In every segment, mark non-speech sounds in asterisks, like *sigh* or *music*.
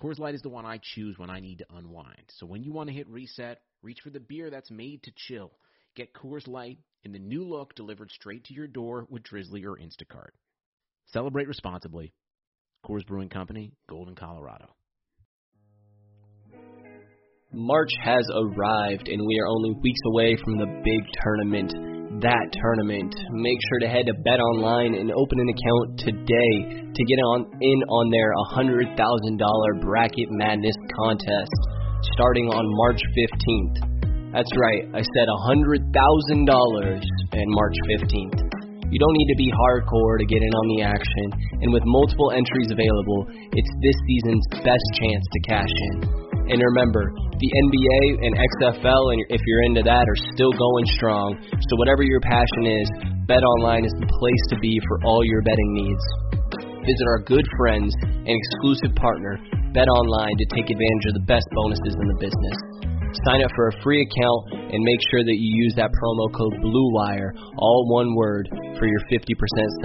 Coors Light is the one I choose when I need to unwind. So when you want to hit reset, reach for the beer that's made to chill. Get Coors Light in the new look delivered straight to your door with Drizzly or Instacart. Celebrate responsibly. Coors Brewing Company, Golden, Colorado. March has arrived, and we are only weeks away from the big tournament. That tournament. Make sure to head to Bet Online and open an account today to get on in on their $100,000 Bracket Madness contest starting on March 15th. That's right, I said $100,000 and March 15th. You don't need to be hardcore to get in on the action, and with multiple entries available, it's this season's best chance to cash in. And remember, the NBA and XFL, and if you're into that, are still going strong. So whatever your passion is, BetOnline is the place to be for all your betting needs. Visit our good friends and exclusive partner, BetOnline, to take advantage of the best bonuses in the business. Sign up for a free account and make sure that you use that promo code BLUEWIRE, all one word, for your 50%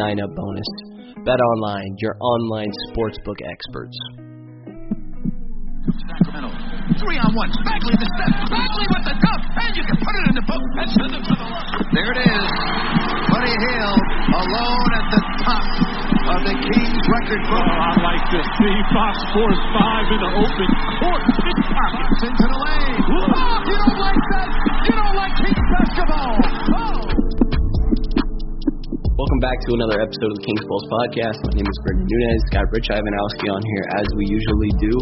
sign up bonus. BetOnline, your online sportsbook experts. Sacramento. Three on one. Bagley the step. Bagley with the dunk. And you can put it in the book and send it to the line. There it is. Buddy Hield alone at the top of the Kings record book. Oh, I like this. See Fox Sports 5 in the open court. Pockets into the lane. Oh, you don't like that? You don't like Kings basketball. Oh. Welcome back to another episode of the Kings Pulse Podcast. My name is Brendan Nunez. Got Rich Ivanowski on here as we usually do.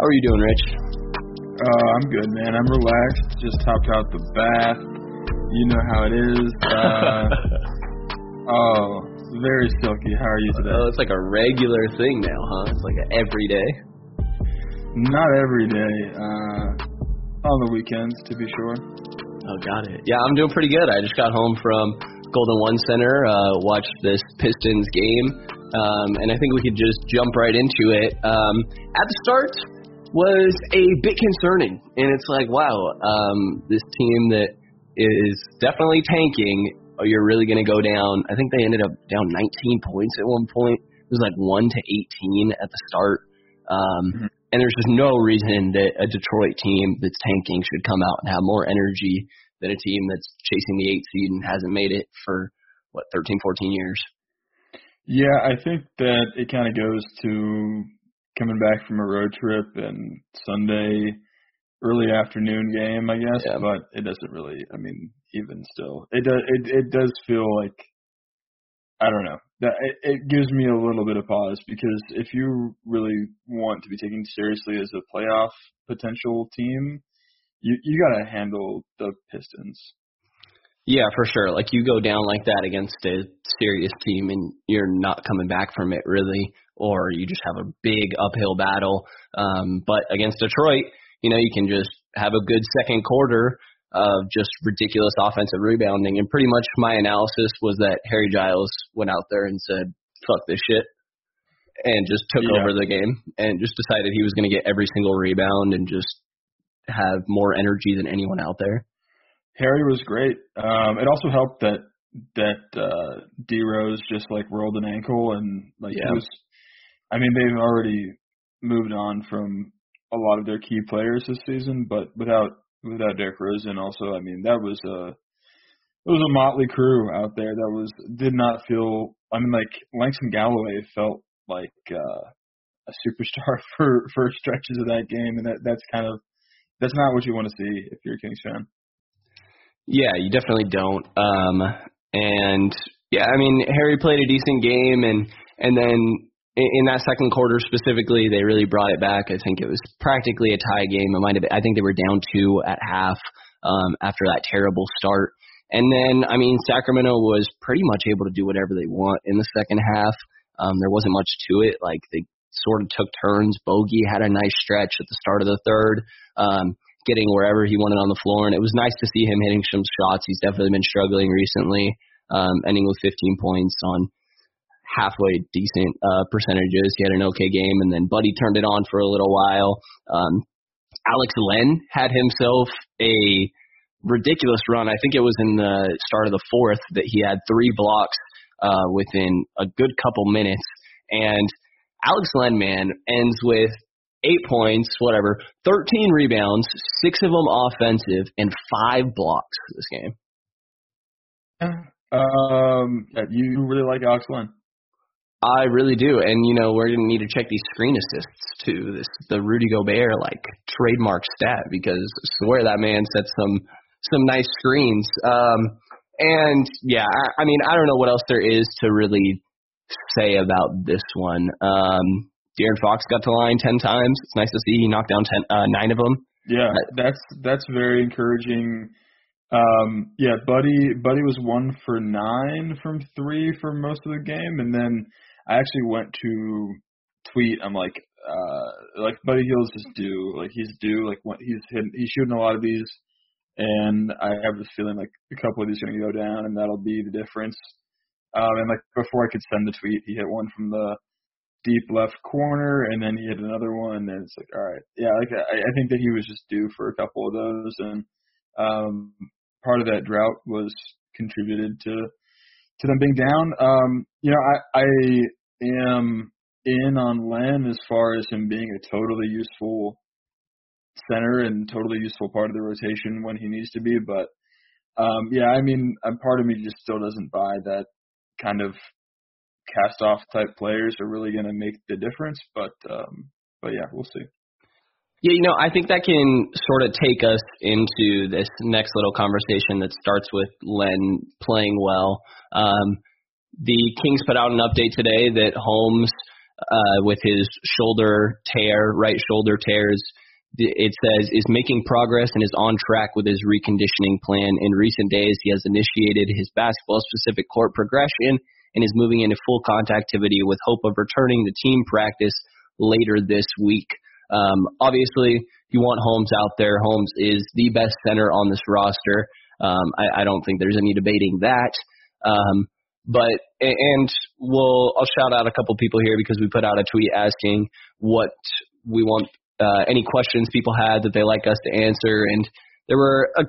How are you doing, Rich? Uh, I'm good, man. I'm relaxed. Just hopped out the bath. You know how it is. *laughs* Uh, oh, very silky. How are you today? Oh, it's like a regular thing now, huh? It's like a every day. Not every day. Uh, on the weekends, to be sure. Oh, got it. Yeah, I'm doing pretty good. I just got home from Golden One Center, uh, watched this Pistons game, um, and I think we could just jump right into it. Um, at the start, was a bit concerning. And it's like, wow, um, this team that is definitely tanking, oh, you're really going to go down. I think they ended up down 19 points at one point. It was like 1 to 18 at the start. Um, mm-hmm. And there's just no reason that a Detroit team that's tanking should come out and have more energy than a team that's chasing the eight seed and hasn't made it for, what, 13, 14 years. Yeah, I think that it kind of goes to coming back from a road trip and Sunday early afternoon game, I guess. Yeah. But it doesn't really. I mean, even still, it does. It it does feel like I don't know. That it, it gives me a little bit of pause because if you really want to be taken seriously as a playoff potential team, you you got to handle the Pistons. Yeah, for sure. Like you go down like that against a serious team and you're not coming back from it really or you just have a big uphill battle. Um, but against Detroit, you know, you can just have a good second quarter of just ridiculous offensive rebounding. And pretty much my analysis was that Harry Giles went out there and said, fuck this shit. And just took yeah. over the game and just decided he was going to get every single rebound and just have more energy than anyone out there. Harry was great. Um, it also helped that that uh, D Rose just like rolled an ankle and like yeah. was I mean, they've already moved on from a lot of their key players this season, but without without Derrick Rosen, also, I mean, that was a it was a motley crew out there that was did not feel. I mean, like Langston Galloway felt like uh, a superstar *laughs* for for stretches of that game, and that that's kind of that's not what you want to see if you're a Kings fan. Yeah, you definitely don't. Um, and yeah, I mean, Harry played a decent game, and and then in in that second quarter specifically, they really brought it back. I think it was practically a tie game. It might have. I think they were down two at half um, after that terrible start. And then, I mean, Sacramento was pretty much able to do whatever they want in the second half. Um, there wasn't much to it. Like they sort of took turns. Bogey had a nice stretch at the start of the third. Um, getting wherever he wanted on the floor, and it was nice to see him hitting some shots. He's definitely been struggling recently, um, ending with 15 points on halfway decent uh, percentages. He had an okay game, and then Buddy turned it on for a little while. Um, Alex Len had himself a ridiculous run. I think it was in the start of the fourth that he had three blocks uh, within a good couple minutes, and Alex Len man ends with eight points, whatever, 13 rebounds, six of them offensive, and five blocks this game. Um, you really like Alex Len. I really do, and you know we're gonna need to check these screen assists too. This the Rudy Gobert like trademark stat because I swear that man set some some nice screens. Um, and yeah, I, I mean I don't know what else there is to really say about this one. Um, De'Aaron Fox got to line ten times. It's nice to see he knocked down ten, uh, nine of them. Yeah, that's that's very encouraging. Um, yeah, Buddy Buddy was one for nine from three for most of the game, and then I actually went to tweet. I'm like, uh, like Buddy Hield's is due. Like he's due. Like what he's hitting, he's shooting a lot of these, and I have this feeling like a couple of these are going to go down, and that'll be the difference. Um, and like before I could send the tweet, he hit one from the deep left corner, and then he hit another one, and it's like, all right, yeah, like I, I think that he was just due for a couple of those, and um, part of that drought was contributed to to them being down. Um, you know, I, I am in on Len as far as him being a totally useful center and totally useful part of the rotation when he needs to be. But um, yeah, I mean, a part of me just still doesn't buy that kind of cast off type players are really going to make the difference. But um, but yeah, we'll see. Yeah, you know, I think that can sort of take us into this next little conversation that starts with Len playing well. Um, the Kings put out an update today that Holmes, uh, with his shoulder tear, right shoulder tears, it says is making progress and is on track with his reconditioning plan. In recent days, he has initiated his basketball specific court progression and is moving into full contact activity with hope of returning to team practice later this week. Um, obviously, you want Holmes out there. Holmes is the best center on this roster. Um, I, I don't think there's any debating that. Um, but and we'll I'll shout out a couple people here because we put out a tweet asking what we want uh, any questions people had that they like us to answer, and there were a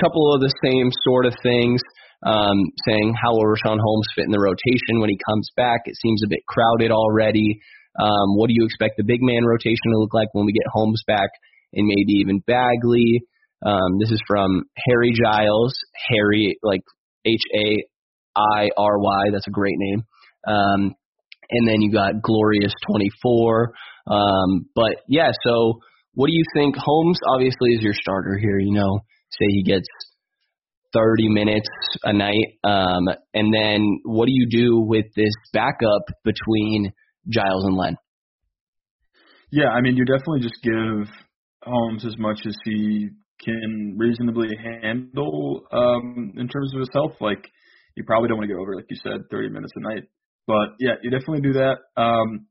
couple of the same sort of things. Um, saying how will Richaun Holmes fit in the rotation when he comes back? It seems a bit crowded already. Um, what do you expect the big man rotation to look like when we get Holmes back and maybe even Bagley? Um, this is from Harry Giles. Harry, like H A I R Y. That's a great name. Um, and then you got Glorious 24. Um, but yeah, so what do you think? Holmes obviously is your starter here. You know, say he gets 30 minutes a night. Um, and then what do you do with this backup between Giles and Len. Yeah, I mean, you definitely just give Holmes as much as he can reasonably handle um, in terms of his health. Like, you probably don't want to go over, like you said, 30 minutes a night. But yeah, you definitely do that. Um,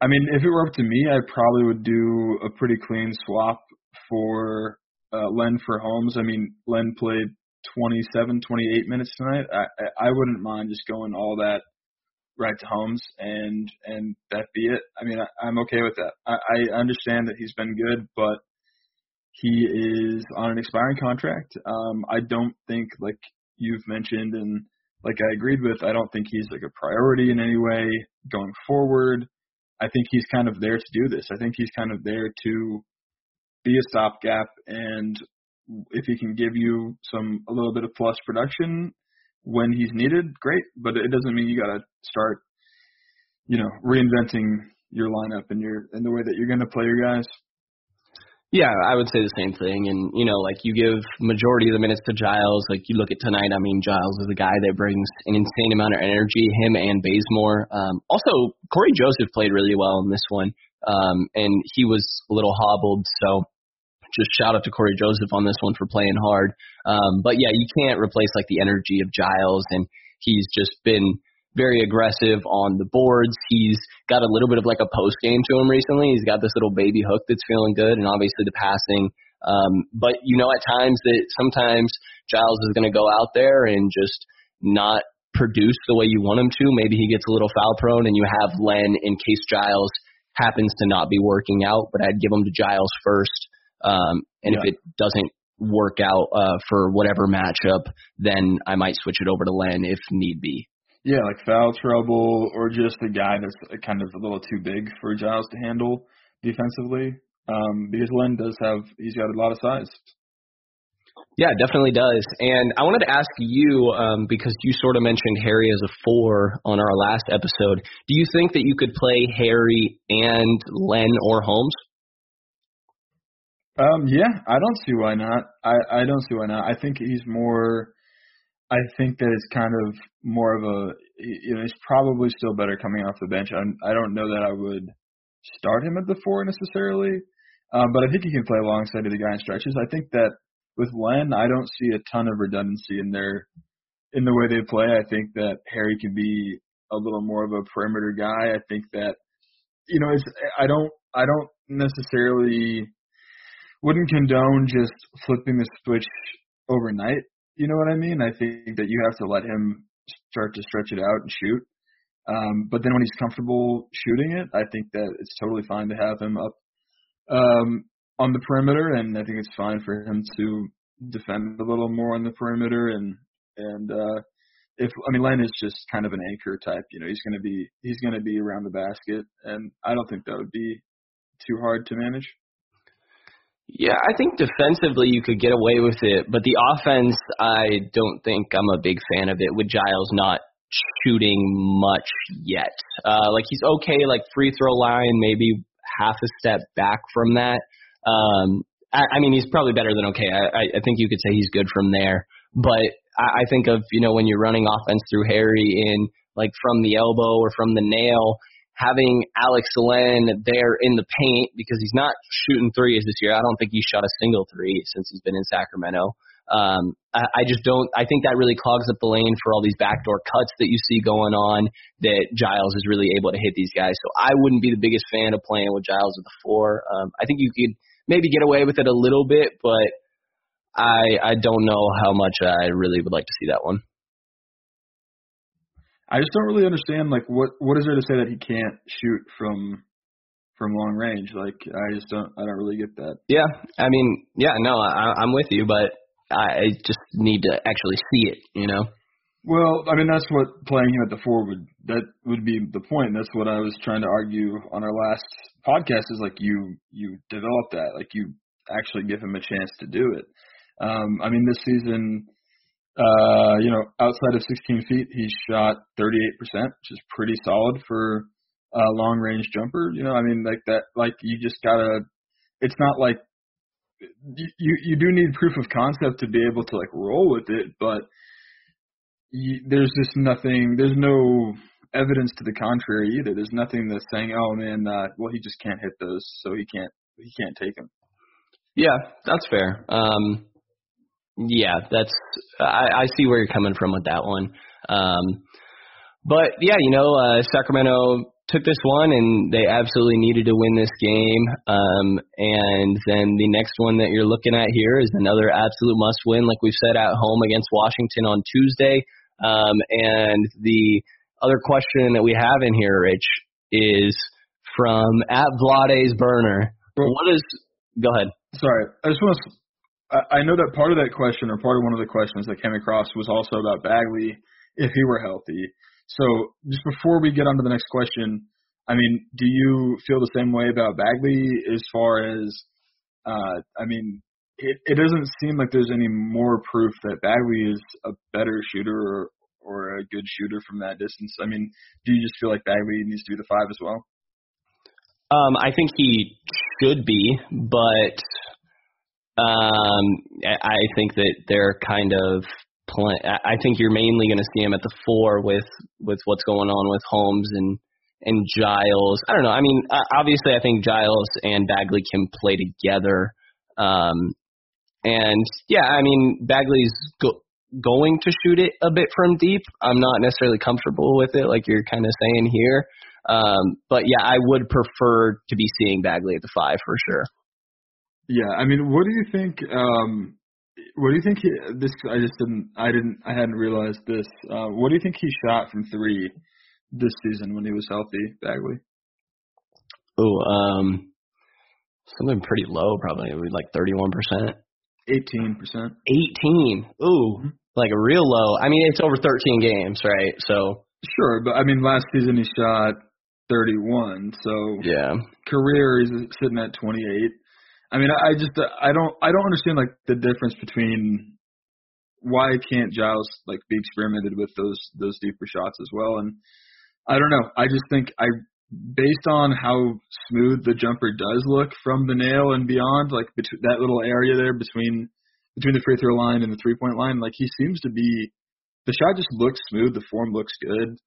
I mean, if it were up to me, I probably would do a pretty clean swap for uh, Len for Holmes. I mean, Len played 27, 28 minutes tonight. I, I wouldn't mind just going all that right to Holmes and and that be it. I mean, I, I'm okay with that. I, I understand that he's been good, but he is on an expiring contract. Um, I don't think like you've mentioned and like I agreed with, I don't think he's like a priority in any way going forward. I think he's kind of there to do this. I think he's kind of there to be a stopgap and if he can give you some a little bit of plus production when he's needed, great. But it doesn't mean you got to start, you know, reinventing your lineup and your and the way that you're going to play your guys. Yeah, I would say the same thing. And you know, like you give majority of the minutes to Giles. Like you look at tonight. I mean, Giles is a guy that brings an insane amount of energy. Him and Bazemore. Um, also, Cory Joseph played really well in this one, um, and he was a little hobbled. So just shout out to Cory Joseph on this one for playing hard. Um, but yeah, you can't replace like the energy of Giles, and he's just been very aggressive on the boards. He's got a little bit of like a post game to him recently. He's got this little baby hook that's feeling good, and obviously the passing Um, but you know, at times that sometimes Giles is going to go out there and just not produce the way you want him to. Maybe he gets a little foul prone, and you have Len in case Giles happens to not be working out. But I'd give him to Giles first, um, and yeah. if it doesn't work out uh, for whatever matchup, then I might switch it over to Len if need be. Yeah, like foul trouble or just a guy that's kind of a little too big for Giles to handle defensively. Um, because Len does have, he's got a lot of size. Yeah, definitely does. And I wanted to ask you, um, because you sort of mentioned Harry as a four on our last episode. Do you think that you could play Harry and Len or Holmes? Um, yeah, I don't see why not. I, I don't see why not. I think he's more. I think that it's kind of more of a. You know, he's probably still better coming off the bench. I'm, I don't know that I would start him at the four necessarily, um, but I think he can play alongside of the guy in stretches. I think that with Len, I don't see a ton of redundancy in their in the way they play. I think that Harry can be a little more of a perimeter guy. I think that you know, it's I don't I don't necessarily wouldn't condone just flipping the switch overnight. You know what I mean? I think that you have to let him start to stretch it out and shoot. Um, but then when he's comfortable shooting it, I think that it's totally fine to have him up um, on the perimeter, and I think it's fine for him to defend a little more on the perimeter. And and uh, if I mean Len is just kind of an anchor type, you know, he's to be he's to be around the basket, and I don't think that would be too hard to manage. Yeah, I think defensively you could get away with it, but the offense, I don't think I'm a big fan of it with Giles not shooting much yet. Uh, like he's okay, like free throw line, maybe half a step back from that. Um, I, I mean, he's probably better than okay. I, I think you could say he's good from there. But I, I think of you know when you're running offense through Harry in like from the elbow or from the nail, having Alex Len there in the paint because he's not shooting threes this year. I don't think he's shot a single three since he's been in Sacramento. Um, I, I just don't. I think that really clogs up the lane for all these backdoor cuts that you see going on. That Giles is really able to hit these guys. So I wouldn't be the biggest fan of playing with Giles at the four. Um, I think you could maybe get away with it a little bit, but I I don't know how much I really would like to see that one. I just don't really understand like what what is there to say that he can't shoot from from long range? Like I just don't I don't really get that. Yeah, I mean, yeah, no, I, I'm with you, but I just need to actually see it, you know. Well, I mean that's what playing him at the four would that would be the point. That's what I was trying to argue on our last podcast is like you you develop that, like you actually give him a chance to do it. Um, I mean this season uh, you know, outside of 16 feet, he shot 38%, which is pretty solid for a long range jumper. You know, I mean, like that, like you just gotta. It's not like you you do need proof of concept to be able to like roll with it, but you, there's just nothing. There's no evidence to the contrary either. There's nothing that's saying, oh man, uh, well he just can't hit those, so he can't he can't take them. Yeah, that's fair. Um, yeah, that's I, I see where you're coming from with that one. Um, but yeah, you know, uh, Sacramento took this one and they absolutely needed to win this game. Um, and then the next one that you're looking at here is another absolute must win, like we've said at home against Washington on Tuesday. Um, and the other question that we have in here, Rich, is from at Vlade's burner. What is? Go ahead. Sorry, I just want to I know that part of that question, or part of one of the questions that came across, was also about Bagley if he were healthy. So just before we get on to the next question, I mean, do you feel the same way about Bagley as far as, uh, I mean, it, it doesn't seem like there's any more proof that Bagley is a better shooter or, or a good shooter from that distance. I mean, do you just feel like Bagley needs to be the five as well? Um, I think he should be, but um, I think that they're kind of play. I think you're mainly going to see him at the four with with what's going on with Holmes and and Giles. I don't know. I mean, obviously, I think Giles and Bagley can play together. Um, and yeah, I mean, Bagley's go, going to shoot it a bit from deep. I'm not necessarily comfortable with it, like you're kind of saying here. Um, but yeah, I would prefer to be seeing Bagley at the five for sure. Yeah, I mean, what do you think? Um, what do you think? He, this I just didn't. I didn't. I hadn't realized this. Uh, what do you think he shot from three this season when he was healthy, Bagley? Oh, um, something pretty low, probably like thirty-one percent. Eighteen percent. Eighteen. Ooh, mm-hmm. like a real low. I mean, it's over thirteen games, right? So sure, but I mean, last season he shot thirty-one. So yeah, career is sitting at twenty-eight. I mean, I just uh, I don't I don't understand like the difference between why can't Giles like be experimented with those those deeper shots as well? And I don't know. I just think I based on how smooth the jumper does look from the nail and beyond, like between that little area there between between the free throw line and the three point line, like he seems to be the shot just looks smooth, the form looks good.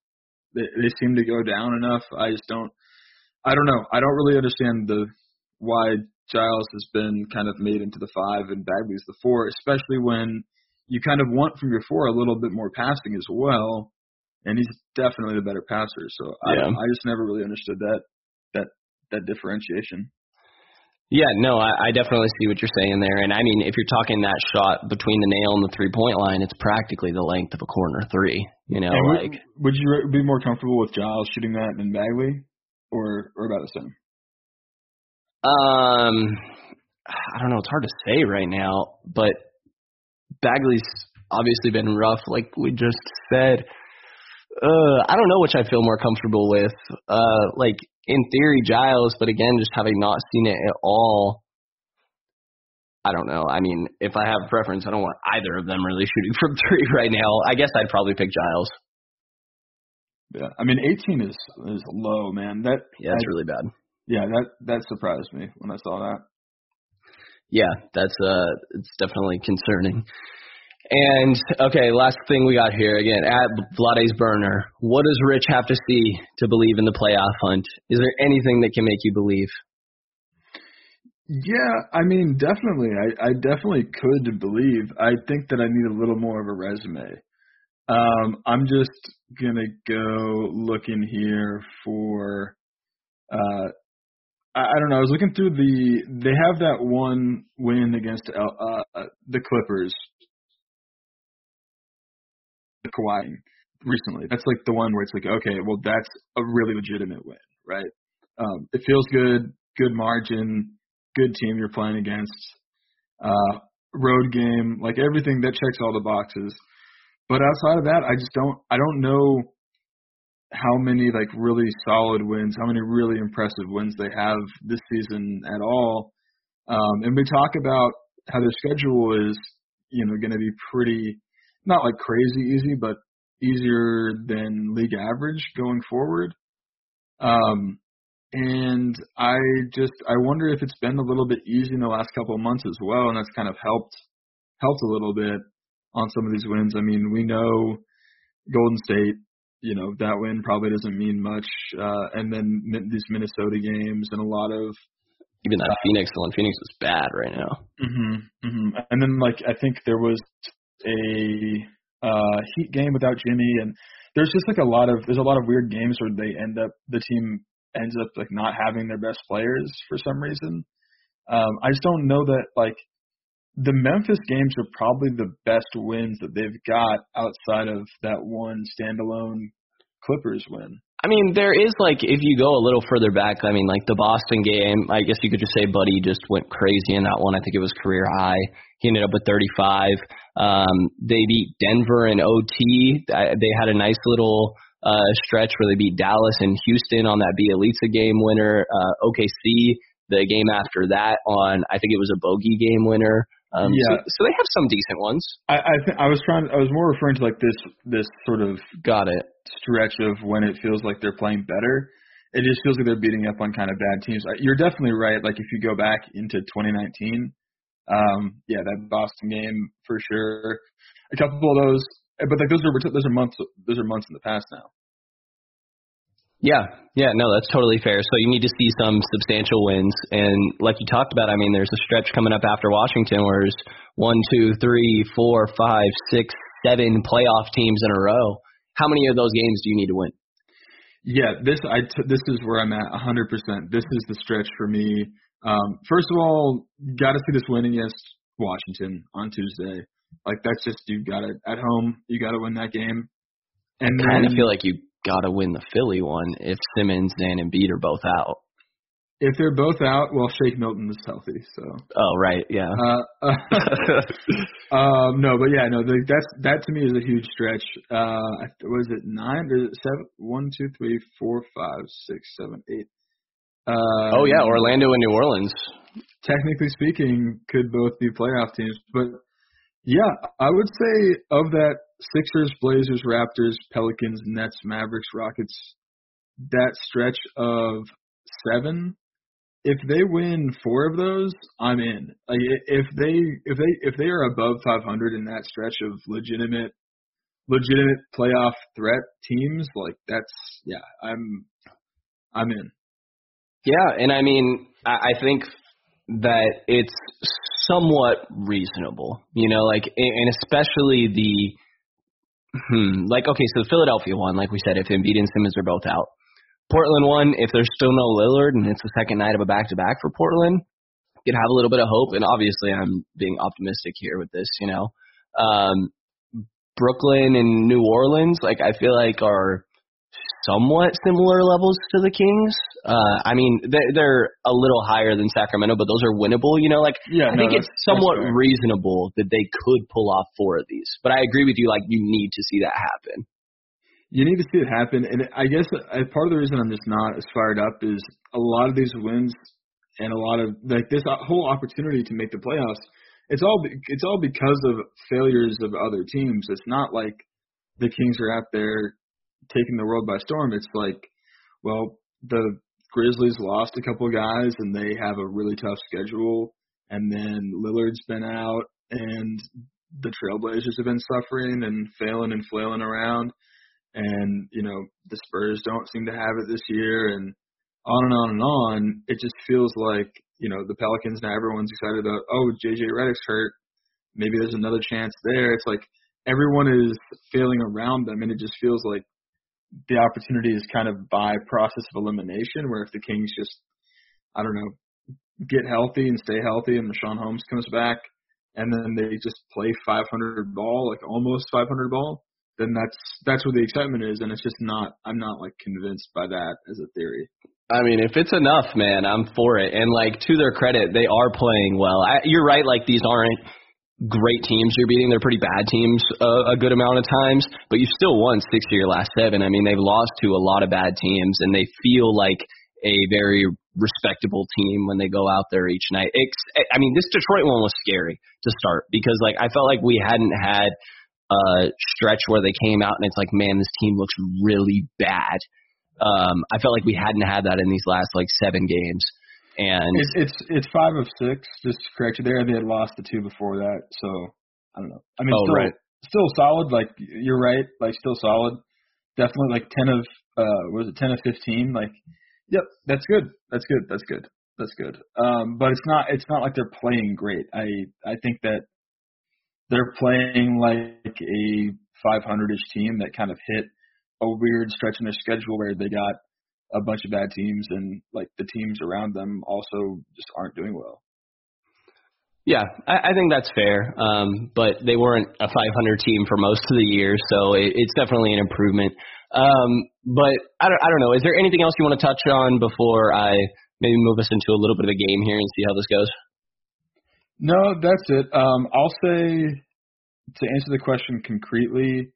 They, they seem to go down enough. I just don't I don't know. I don't really understand the why Giles has been kind of made into the five and Bagley's the four, especially when you kind of want from your four a little bit more passing as well. And he's definitely the better passer. So yeah. I, I just never really understood that that that differentiation. Yeah, no, I, I definitely see what you're saying there. And I mean, if you're talking that shot between the nail and the three point line, it's practically the length of a corner three. You know, and like would, would you be more comfortable with Giles shooting that than Bagley, or or about the same? Um, I don't know. It's hard to say right now, but Bagley's obviously been rough, like we just said. Uh, I don't know which I feel more comfortable with. Uh, like in theory, Giles, but again, just having not seen it at all, I don't know. I mean, if I have a preference, I don't want either of them really *laughs* shooting from three right now. I guess I'd probably pick Giles. Yeah, I mean, 18 is is low, man. That yeah, it's really bad. Yeah, that that surprised me when I saw that. Yeah, that's uh, it's definitely concerning. And okay, last thing we got here again at Vlade's burner. What does Rich have to see to believe in the playoff hunt? Is there anything that can make you believe? Yeah, I mean, definitely. I, I definitely could believe. I think that I need a little more of a resume. Um, I'm just gonna go looking here for uh, I, I don't know. I was looking through the. They have that one win against uh, uh, the Clippers, the Kawhi recently. That's like the one where it's like, okay, well, that's a really legitimate win, right? Um, it feels good, good margin, good team you're playing against, uh, road game, like everything that checks all the boxes. But outside of that, I just don't, I don't know how many like really solid wins, how many really impressive wins they have this season at all. Um, and we talk about how their schedule is, you know, going to be pretty, not like crazy easy, but easier than league average going forward. Um, and I just I wonder if it's been a little bit easy in the last couple of months as well, and that's kind of helped helped a little bit on some of these wins. I mean, we know Golden State you know that win probably doesn't mean much. Uh, and then these Minnesota games and a lot of even that uh, Phoenix one. Phoenix is bad right now. Mhm. Mhm. And then like I think there was a uh Heat game without Jimmy, and there's just like a lot of there's a lot of weird games where they end up the team ends up like not having their best players for some reason. Um, I just don't know that like the Memphis games are probably the best wins that they've got outside of that one standalone Clippers win. I mean, there is like if you go a little further back, I mean, like the Boston game, I guess you could just say Buddy just went crazy in that one. I think it was career high. He ended up with 35. Um, they beat Denver in OT. They had a nice little uh, stretch where they beat Dallas and Houston on that Bjelica game winner. Uh, OKC, the game after that on I think it was a bogey game winner. Um, yeah. So, so, they have some decent ones. I I, th- I was trying. I was more referring to like this this sort of got it stretch of when it feels like they're playing better. It just feels like they're beating up on kind of bad teams. You're definitely right. Like if you go back into 2019, um, yeah, that Boston game for sure. A couple of those, but like those are those are months those are months in the past now. Yeah, yeah, no, that's totally fair. So you need to see some substantial wins, and like you talked about, I mean, there's a stretch coming up after Washington where there's one, two, three, four, five, six, seven playoff teams in a row. How many of those games do you need to win? Yeah, this I t- this is where I'm at 100%. This is the stretch for me Um, first of all, got to see this win against Washington on Tuesday. Like that's just you got to at home. You got to win that game. And I kind of feel like you got to win the Philly one if Simmons and Embiid are both out. If they're both out, well, Shake Milton is healthy, so. Oh right, yeah. Uh, uh, *laughs* um, no, but yeah, no, the, that's that to me is a huge stretch. Uh, was it nine? Is it seven? One, two, three, four, five, six, seven, eight. Uh, oh yeah, Orlando and New Orleans. Technically speaking, could both be playoff teams, but yeah, I would say of that Sixers, Blazers, Raptors, Pelicans, Nets, Mavericks, Rockets, that stretch of seven if they win four of those, I'm in. Like if they if they if they are above 500 in that stretch of legitimate legitimate playoff threat teams, like that's yeah, I'm I'm in. Yeah, and I mean, I, I think that it's somewhat reasonable, you know, like and especially the hmm, like okay, so the Philadelphia one, like we said, if Embiid and Simmons are both out, Portland one, if there's still no Lillard and it's the second night of a back to back for Portland, could have a little bit of hope. And obviously, I'm being optimistic here with this, you know. Um, Brooklyn and New Orleans, like I feel like are somewhat similar levels to the Kings. Uh, I mean, they're, they're a little higher than Sacramento, but those are winnable. You know, like yeah, I no, think it's somewhat reasonable that they could pull off four of these. But I agree with you. Like you need to see that happen you need to see it happen. And I guess part of the reason I'm just not as fired up is a lot of these wins and a lot of like this whole opportunity to make the playoffs. It's all it's all because of failures of other teams. It's not like the Kings are out there taking the world by storm. It's like, well, the Grizzlies lost a couple of guys and they have a really tough schedule. And then Lillard's been out and the Trailblazers have been suffering and failing and flailing around and you know the Spurs don't seem to have it this year, and on and on and on. It just feels like you know the Pelicans now everyone's excited about. Oh, JJ Redick's hurt. Maybe there's another chance there. It's like everyone is failing around them, and it just feels like the opportunity is kind of by process of elimination. Where if the Kings just, I don't know, get healthy and stay healthy, and Richaun Holmes comes back, and then they just play 500 ball, like almost 500 ball then that's that's where the excitement is, and it's just not. I'm not like convinced by that as a theory. I mean, if it's enough, man, I'm for it. And like to their credit, they are playing well. I, you're right. Like these aren't great teams you're beating. They're pretty bad teams uh, a good amount of times, but you still won six of your last seven. I mean, they've lost to a lot of bad teams, and they feel like a very respectable team when they go out there each night. It's, I mean, this Detroit one was scary to start because like I felt like we hadn't had a stretch where they came out and it's like, man, this team looks really bad. Um, I felt like we hadn't had that in these last like seven games. And it's it's, it's five of six. Just to correct you there, they had lost the two before that, so I don't know. I mean, oh, still, right. still solid. Like you're right, like still solid. Definitely like ten of uh, was it ten of fifteen? Like, yep, that's good. That's good. That's good. That's good. Um, but it's not it's not like they're playing great. I I think that they're playing like a 500-ish team that kind of hit a weird stretch in their schedule where they got a bunch of bad teams and like the teams around them also just aren't doing well. Yeah, I, I think that's fair. Um, but they weren't a 500 team for most of the year, so it, it's definitely an improvement. Um, but I don't, I don't know. Is there anything else you want to touch on before I maybe move us into a little bit of a game here and see how this goes? No, that's it. Um, I'll say to answer the question concretely,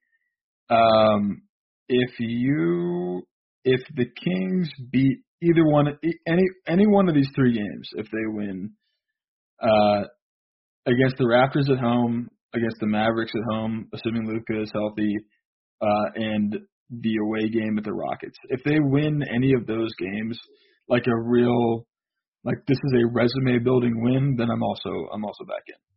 um, if you if the Kings beat either one any any one of these three games, if they win uh, against the Raptors at home, against the Mavericks at home, assuming Luka is healthy, uh, and the away game at the Rockets, if they win any of those games, like a real like this is a resume building win, then I'm also I'm also back in.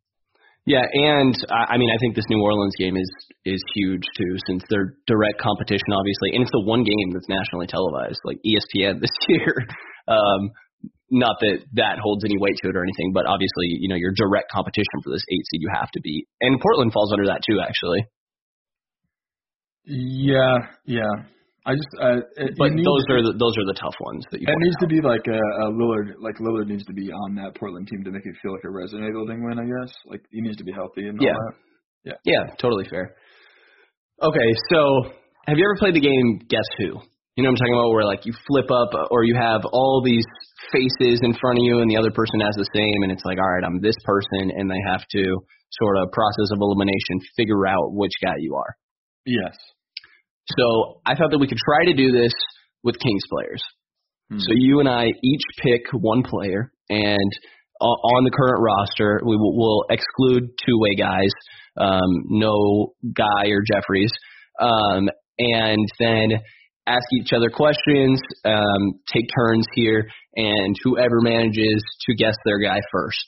Yeah, and I mean I think this New Orleans game is is huge too, since they're direct competition, obviously, and it's the one game that's nationally televised, like ESPN *laughs* this year. Um, not that that holds any weight to it or anything, but obviously, you know, your direct competition for this eight seed you have to beat, and Portland falls under that too, actually. Yeah, yeah. I just, uh, it, but those to, are the those are the tough ones that you. It needs out. to be like a, a Lillard, like Lillard needs to be on that Portland team to make it feel like a resume building win. I guess like he needs to be healthy and yeah, yeah, yeah, totally fair. Okay, so have you ever played the game Guess Who? You know what I'm talking about, where like you flip up or you have all these faces in front of you and the other person has the same, and it's like, all right, I'm this person, and they have to sort of process of elimination figure out which guy you are. Yes. So I thought that we could try to do this with Kings players. Hmm. So you and I each pick one player, and on the current roster, we will we'll exclude two-way guys, um, no Guy or Jeffries, um, and then ask each other questions, um, take turns here, and whoever manages to guess their guy first.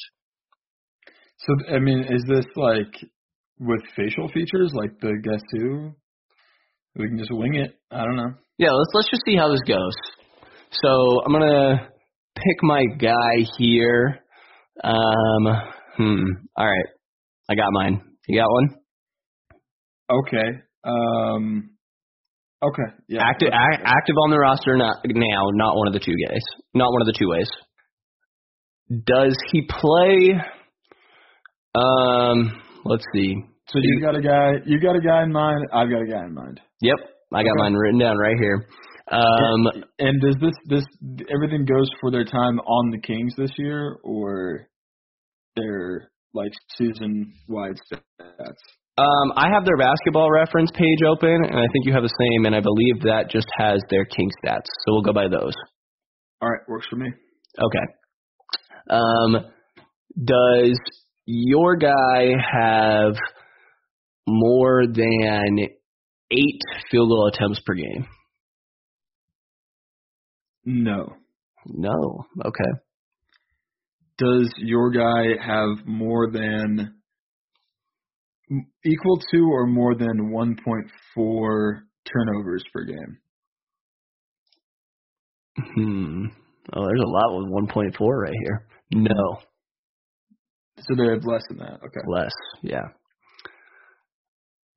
So I mean, is this like with facial features, like the guess who? We can just wing it. I don't know. Yeah, let's let's just see how this goes. So I'm gonna pick my guy here. Um, hmm. All right, I got mine. You got one? Okay. Um. Okay. Yeah. Active a- active on the roster not, now. Not one of the two guys. Not one of the two ways. Does he play? Um. Let's see. So you got a guy. You got a guy in mind. I've got a guy in mind. Yep, I got okay. mine written down right here. Um, and, and does this this everything goes for their time on the Kings this year, or their like season wide stats? Um, I have their basketball reference page open, and I think you have the same, and I believe that just has their King stats. So we'll go by those. All right, works for me. Okay. Um, does your guy have more than eight field goal attempts per game? No. No. Okay. Does your guy have more than equal to or more than 1.4 turnovers per game? Hmm. Oh, there's a lot with 1.4 right here. No. So they have less than that. Okay. Less. Yeah.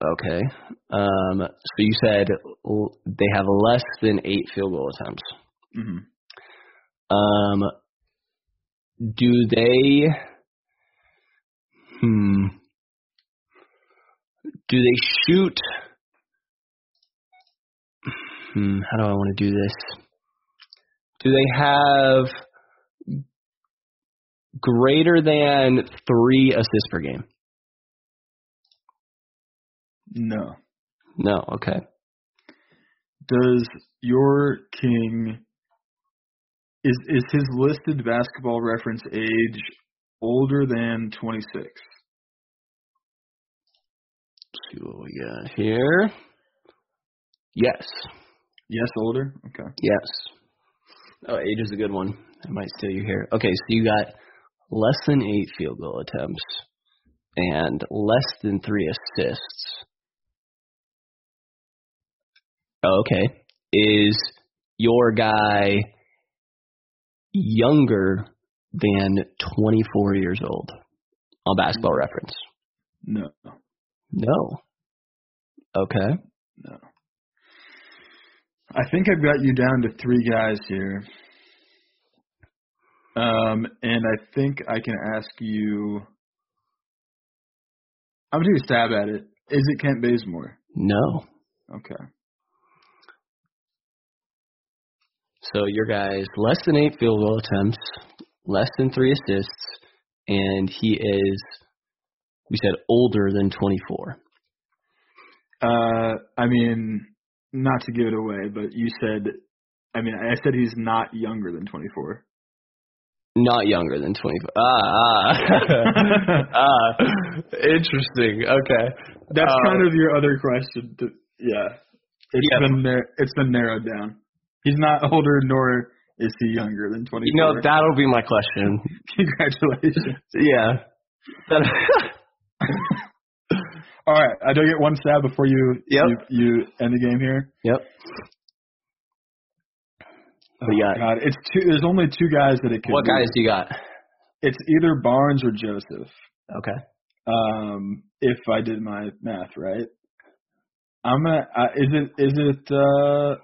Okay. Um, so you said they have less than eight field goal attempts. Mm-hmm. Um, do they? Hmm. Do they shoot? Hmm. How do I want to do this? Do they have greater than three assists per game? No. No, okay. Does your king is is his listed basketball reference age older than 26? Let's see what we got here. Yes. Yes, older? Okay. Yes. Oh, age is a good one. I might steal you here. Okay, so you got less than eight field goal attempts and less than three assists. Oh, okay. Is your guy younger than 24 years old on basketball reference? No. No. Okay. No. I think I've got you down to three guys here. Um, and I think I can ask you. I'm gonna take a stab at it. Is it Kent Bazemore? No. Okay. So your guy's less than eight field goal attempts, less than three assists, and he is, we said, older than 24. Uh, I mean, not to give it away, but you said, I mean, I said he's not younger than 24. Not younger than 24. Ah, ah. *laughs* ah. Interesting. Okay. That's um, kind of your other question. To, yeah. It's yeah. been it's been narrowed down. He's not *laughs* older, nor is he younger than 24. You know, that'll be my question. *laughs* Congratulations. Yeah. *laughs* All right, I do get one stab before you, yep. you you end the game here. Yep. What do you got? God, it's two. There's only two guys that it could. What be. guys do you got? It's either Barnes or Joseph. Okay. Um, if I did my math right. I'm gonna. Uh, is it? Is it? uh Oh.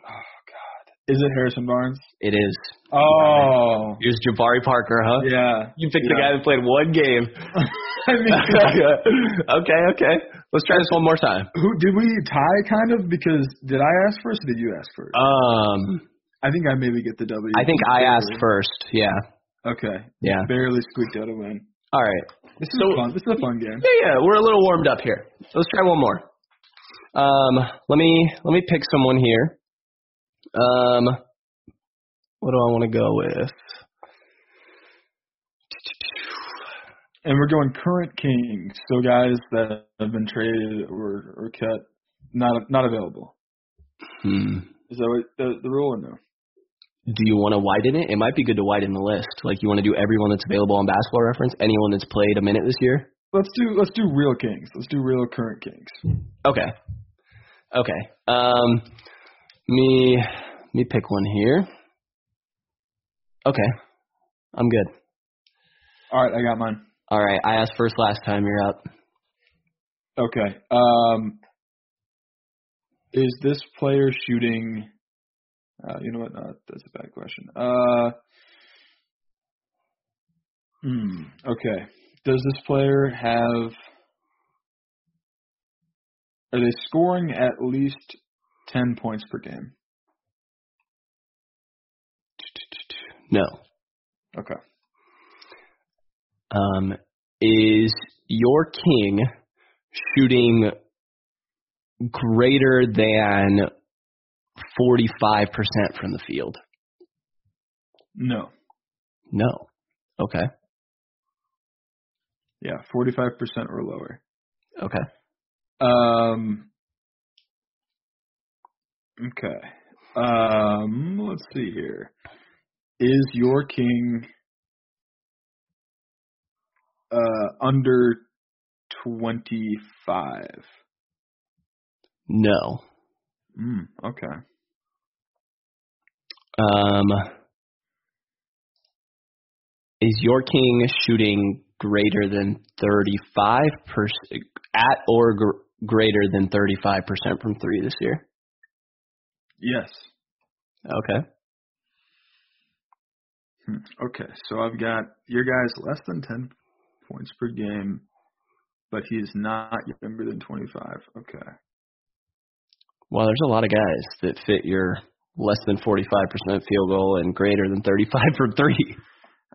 Is it Harrison Barnes? It is. Oh. Here's Jabari Parker, huh? Yeah. You picked yeah. the guy that played one game. *laughs* *laughs* I mean, okay, okay. Let's try this one more time. who did we tie? Kind of because did I ask first? or Did you ask first? Um, I think I maybe get the W. I think I asked first. Yeah, Okay. yeah. Barely squeaked out a win. All right. This is So- fun. This is a fun game. Yeah, yeah. We're a little warmed up here. Let's try one more. Um, let me let me pick someone here. Um, what do I want to go with? And we're going current kings, so guys that have been traded or or cut, not not available. Hmm. Is that what the, the rule or no? Do you want to widen it? It might be good to widen the list. Like you want to do everyone that's available on Basketball Reference, anyone that's played a minute this year. Let's do let's do real kings. Let's do real current kings. Okay. Okay. Um, me me pick one here. Okay. I'm good. All right, I got mine. All right. I asked first last time. You're up. Okay. Um, is this player shooting? Uh, you know what? No, that's a bad question. Uh, hmm. Okay. Does this player have? Are they scoring at least ten points per game? No. Okay. Um, is your king shooting greater than 45% from the field? No. No. Okay. Yeah, forty-five percent or lower. Okay. Um. Okay. Um. Let's see here. Is your king uh under twenty-five? No. Mm, okay. Um, is your king shooting greater than 35% at or gr- greater than 35% from 3 this year? Yes. Okay. Hmm, Okay. So I've got your guy's less than ten points per game, but he's not younger than twenty-five. Okay. Well, there's a lot of guys that fit your less than 45% field goal and greater than 35 from 3.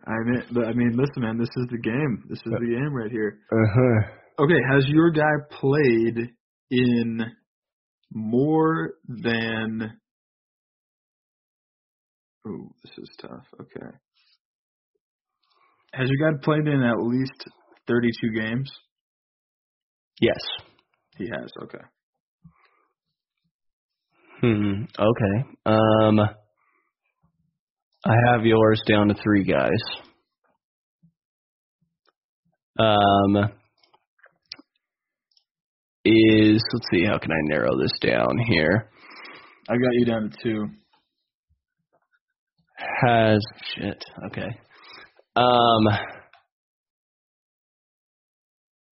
I mean, but I mean, listen, man. This is the game. This is the game right here. Uh-huh. Okay, has your guy played in more than? Oh, this is tough. Okay. Has your guy played in at least thirty-two games? Yes. He has. Okay. Hmm. Okay. Um, I have yours down to three guys. Um, is let's see, how can I narrow this down here? I got you down to two. Has shit. Okay. Um.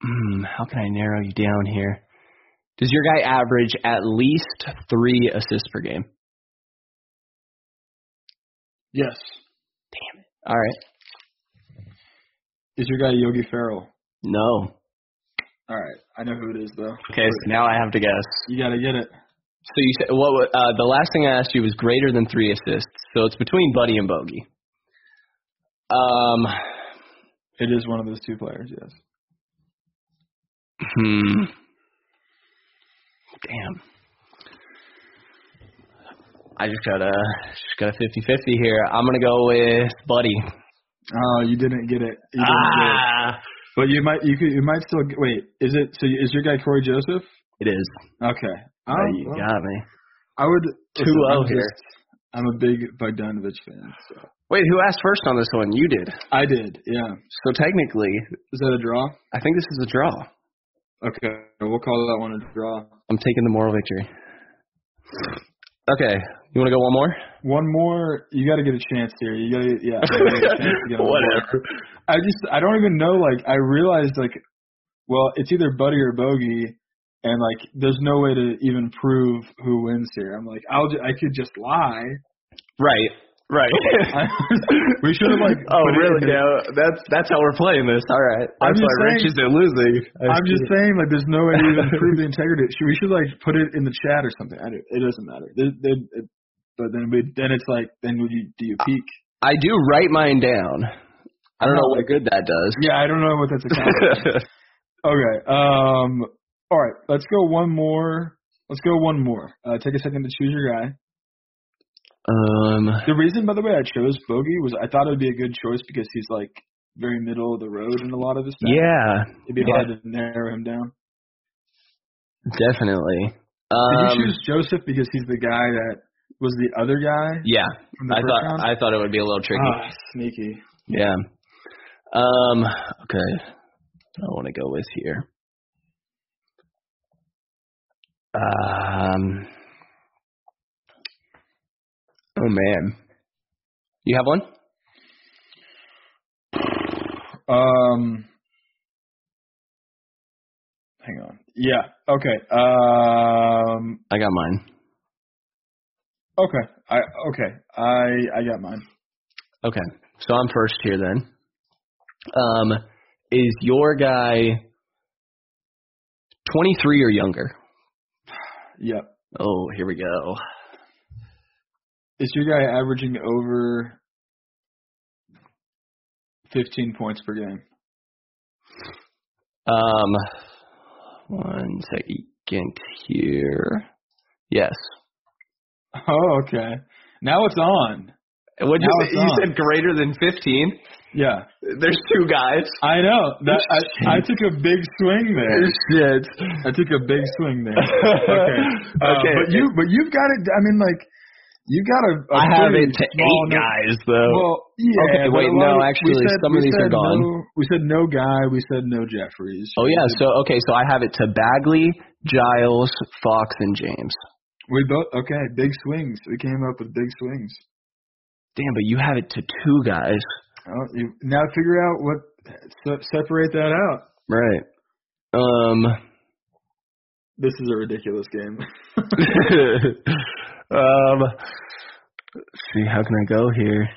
Hmm, how can I narrow you down here? Does your guy average at least three assists per game? Yes. Damn it. All right. Is your guy Yogi Ferrell? No. All right. I know who it is though. Okay, so now I have to guess. You gotta get it. So you said what? Uh, the last thing I asked you was greater than three assists. So it's between Buddy and Bogey. Um. It is one of those two players. Yes. Hmm. Damn. I just got a just got a 50-50 here. I'm gonna go with Buddy. Oh, you didn't get it. You didn't get it. But you might. You could. You might still. Wait. Is it? So is your guy Cory Joseph? it is. Okay. Oh, Oh, you well, got me. I would. Two listen, I'm here. just- I'm a big Bogdanovic fan. So Wait, who asked first on this one? You did. I did. Yeah. So technically, Is that a draw? I think this is a draw. Okay. We'll call that one a draw. I'm taking the moral victory. Okay, you want to go one more? One more. You got to get a chance here. You got to. Yeah. gotta get a chance to get one *laughs* more. Whatever. I just. I don't even know. Like I realized. Like, well, it's either Buddy or Bogey, and like there's no way to even prove who wins here. I'm like, I'll ju- I could just lie. Right. Right. *laughs* *laughs* we should have like. Oh, really? Yeah. That's that's how we're playing this. All right. I'm That's just why Rich saying- isn't losing. I I'm just saying, like, there's no way to even prove the *laughs* integrity. Should we should like put it in the chat or something? I do, it doesn't matter. It, it, it, but then we then it's like then would you do you peek? I do write mine down. I don't know Oh, what good that does. Yeah, I don't know what that's okay. Um. All right. Let's go one more. Let's go one more. Uh, take a second to choose your guy. Um. The reason, by the way, I chose Bogey was I thought it would be a good choice because he's like very middle of the road in a lot of his stuff. Yeah. It'd be yeah. hard to narrow him down. Definitely. Did Um, you choose Joseph because he's the guy that was the other guy yeah. I thought round? I thought it would be a little tricky. Ah, sneaky. Yeah. Um. Okay. I want to go with here. Um. Oh man. You have one? Um. Hang on. Yeah. Okay. Um. I got mine. Okay. I okay. I I got mine. Okay. So I'm first here then. Um. Is your guy 23 or younger? Yep. Oh, here we go. Is your guy averaging over 15 points per game? Um. One second here. Yes. Oh, okay. Now it's on. What you say? You said greater than 15. Yeah. There's two guys. I know. That I, I took a big swing there. Shit. I took a big swing there. *laughs* Okay. Uh, Okay. But you but you've got it I mean like you got a, a I have it to eight nu- guys though. Well, yeah. Okay, wait, no, of- actually, said, some of these are gone. No, we said no guy. We said no Jeffries. oh yeah. So okay. So I have it to Bagley, Giles, Fox, and James. we both okay. Big swings. We came up with big swings. Damn, but you have it to two guys. Oh, you, now figure out what se- separate that out. Right. Um. This is a ridiculous game. *laughs* *laughs* *laughs* um. Let's see. How can I go here?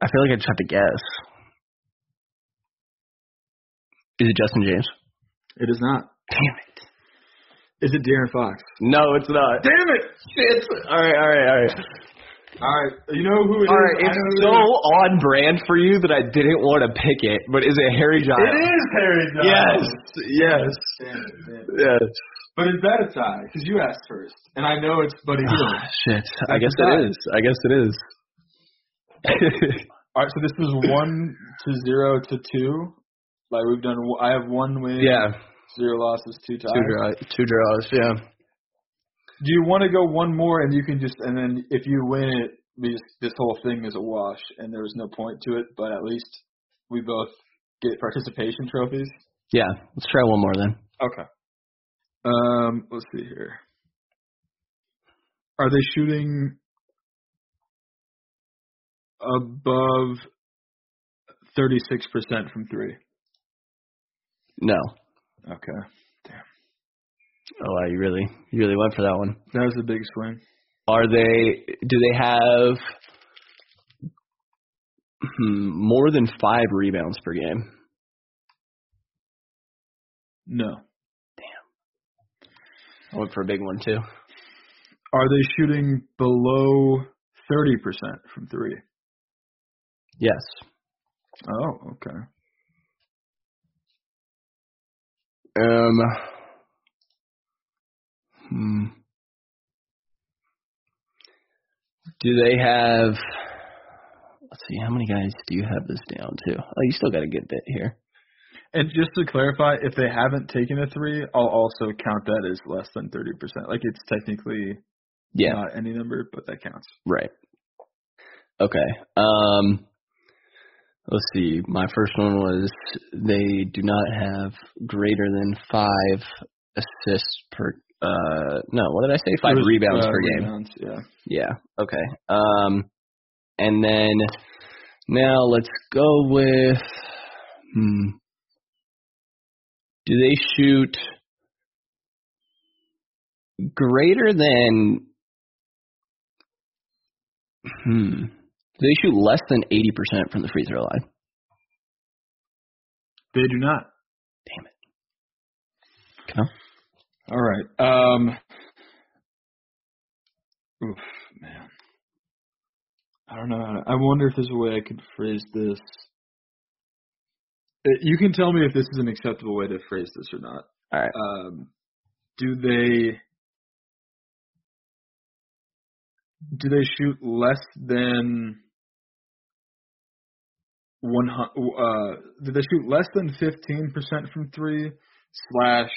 I feel like I just have to guess. Is it Justin James? it is not. Damn it. Is it De'Aaron Fox? No, it's not. Damn it! Shit. All right, all right, all right. All right, you know who it is. All right, it's so on brand for you that I didn't want to pick it. But is it Harry Giles? It is Harry John. Yes, yes, Damn it, damn it. yes. But is that a tie? Because you asked first, and I know it's Buddy Hield. Ah, shit. I guess it is. I guess it is. All right, so this was one to zero to two. Like we've done. I have one win. yeah, Zero losses, two ties. two draws. Two draws. Yeah. Do you want to go one more, and you can just, and then if you win it, we just, this whole thing is a wash, and there was no point to it. But at least we both get participation trophies. Yeah. Let's try one more then. Okay. Um, let's see here. Are they shooting above 36% from three? No. Okay. Damn. Oh, wow, you really, you really went for that one. That was the big swing. Are they? Do they have hmm, more than five rebounds per game? No. I went for a big one too. Are they shooting below 30% from three? Yes. Oh, okay. Um. Hmm. Do they have? Let's see. How many guys do you have this down to? Oh, you still got a good bit here. And just to clarify, if they haven't taken a three, I'll also count that as less than 30%. Like it's technically Yeah. not any number, but that counts. Right. Okay. Um. Let's see. My first one was they do not have greater than five assists per. Uh, no. What did I say? Five was, rebounds uh, per game. rebounds, Yeah. Yeah. Okay. Um, and then now let's go with. Hmm. Do they shoot greater than hmm. Do they shoot less than eighty percent from the free throw line? They do not. Damn it. Okay. All right. Um. Oof, man. I don't know. I wonder if there's a way I could phrase this. You can tell me if this is an acceptable way to phrase this or not. All right. Um, do they do they shoot less than one uh do they shoot less than fifteen percent from three slash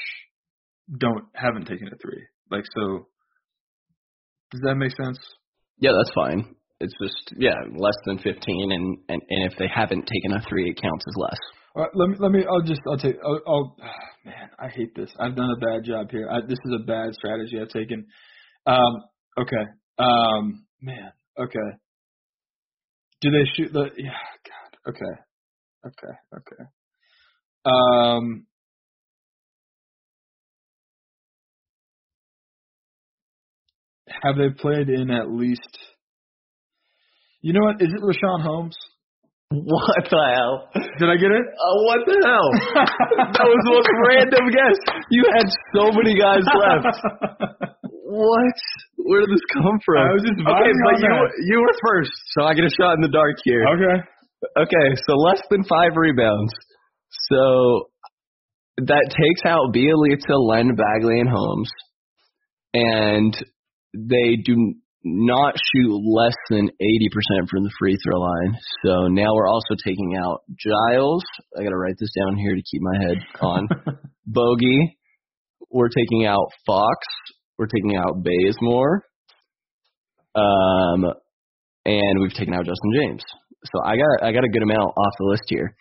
don't haven't taken a three like so does that make sense yeah that's fine it's just yeah less than fifteen and and, and if they haven't taken a three it counts as less right, let me let me I'll just I'll take I'll, I'll *sighs* man I hate this I've done a bad job here I, this is a bad strategy I've taken um okay um man okay do they shoot the yeah God. Okay. Okay. Okay. Um. Have they played in at least? You know what? Is it Richaun Holmes? What the hell? Did I get it? Oh, what the hell? *laughs* that was the most random guess. You had so many guys left. what? Where did this come from? I was just okay, but you you were first, so I get a shot in the dark here. Okay. Okay, so less than five rebounds. So that takes out Bjelica, Len, Bagley, and Holmes. And they do not shoot less than 80% from the free throw line. So now we're also taking out Giles. I got to write this down here to keep my head on. *laughs* Bogey. We're taking out Fox. We're taking out Bazemore. Um, and we've taken out Justin James. So I got I got a good amount off the list here.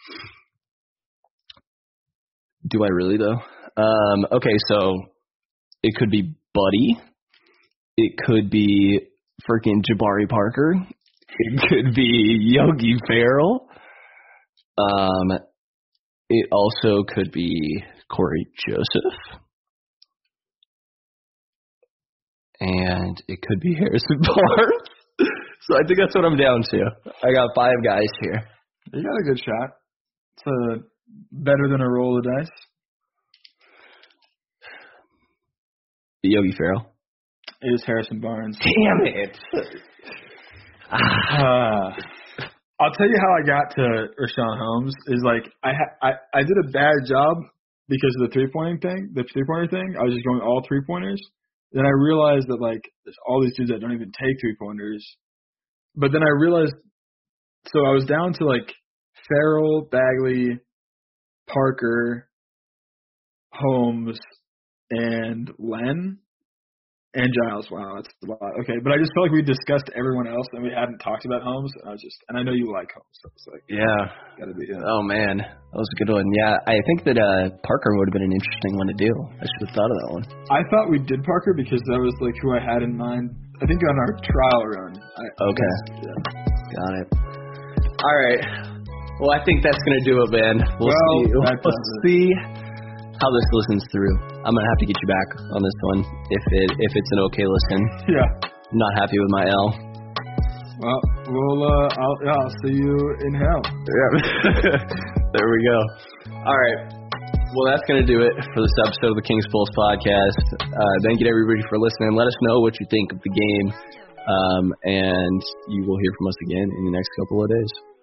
Do I really though? Um, okay, so it could be Buddy. It could be freaking Jabari Parker. It could be Yogi Ferrell. Um, it also could be Cory Joseph. And it could be Harrison *laughs* Barnes. So I think that's what I'm down to. I got five guys here. You got a good shot. It's a, better than a roll of dice. Yogi Ferrell. It is Harrison Barnes. Damn it. uh, *laughs* I'll tell you how I got to Richaun Holmes is like I ha- I I did a bad job because of the three pointing thing, the three pointer thing. I was just going all three pointers. Then I realized that like there's all these dudes that don't even take three pointers but then I realized, so I was down to like Ferrell, Bagley, Parker, Holmes, and Len, and Giles. Wow, that's a lot. Okay, but I just felt like we discussed everyone else and we hadn't talked about Holmes. And I was just, and I know you like Holmes, so it's like, yeah, gotta be. Yeah. Oh man, that was a good one. Yeah, I think that uh Parker would have been an interesting one to do. I should have thought of that one. I thought we did Parker because that was like who I had in mind I think on our trial run. I, okay. Yeah. Got it. All right. Well, I think that's gonna do it, man. We'll, well see. *laughs* We'll see how this listens through. I'm gonna have to get you back on this one if it if it's an okay listen. Yeah. I'm not happy with my L. Well, we'll uh, I'll, yeah, I'll see you in hell. Yeah. *laughs* there we go. All right. Well, that's going to do it for this episode of the King's Pulse podcast. Uh, thank you to everybody for listening. Let us know what you think of the game, um, and you will hear from us again in the next couple of days.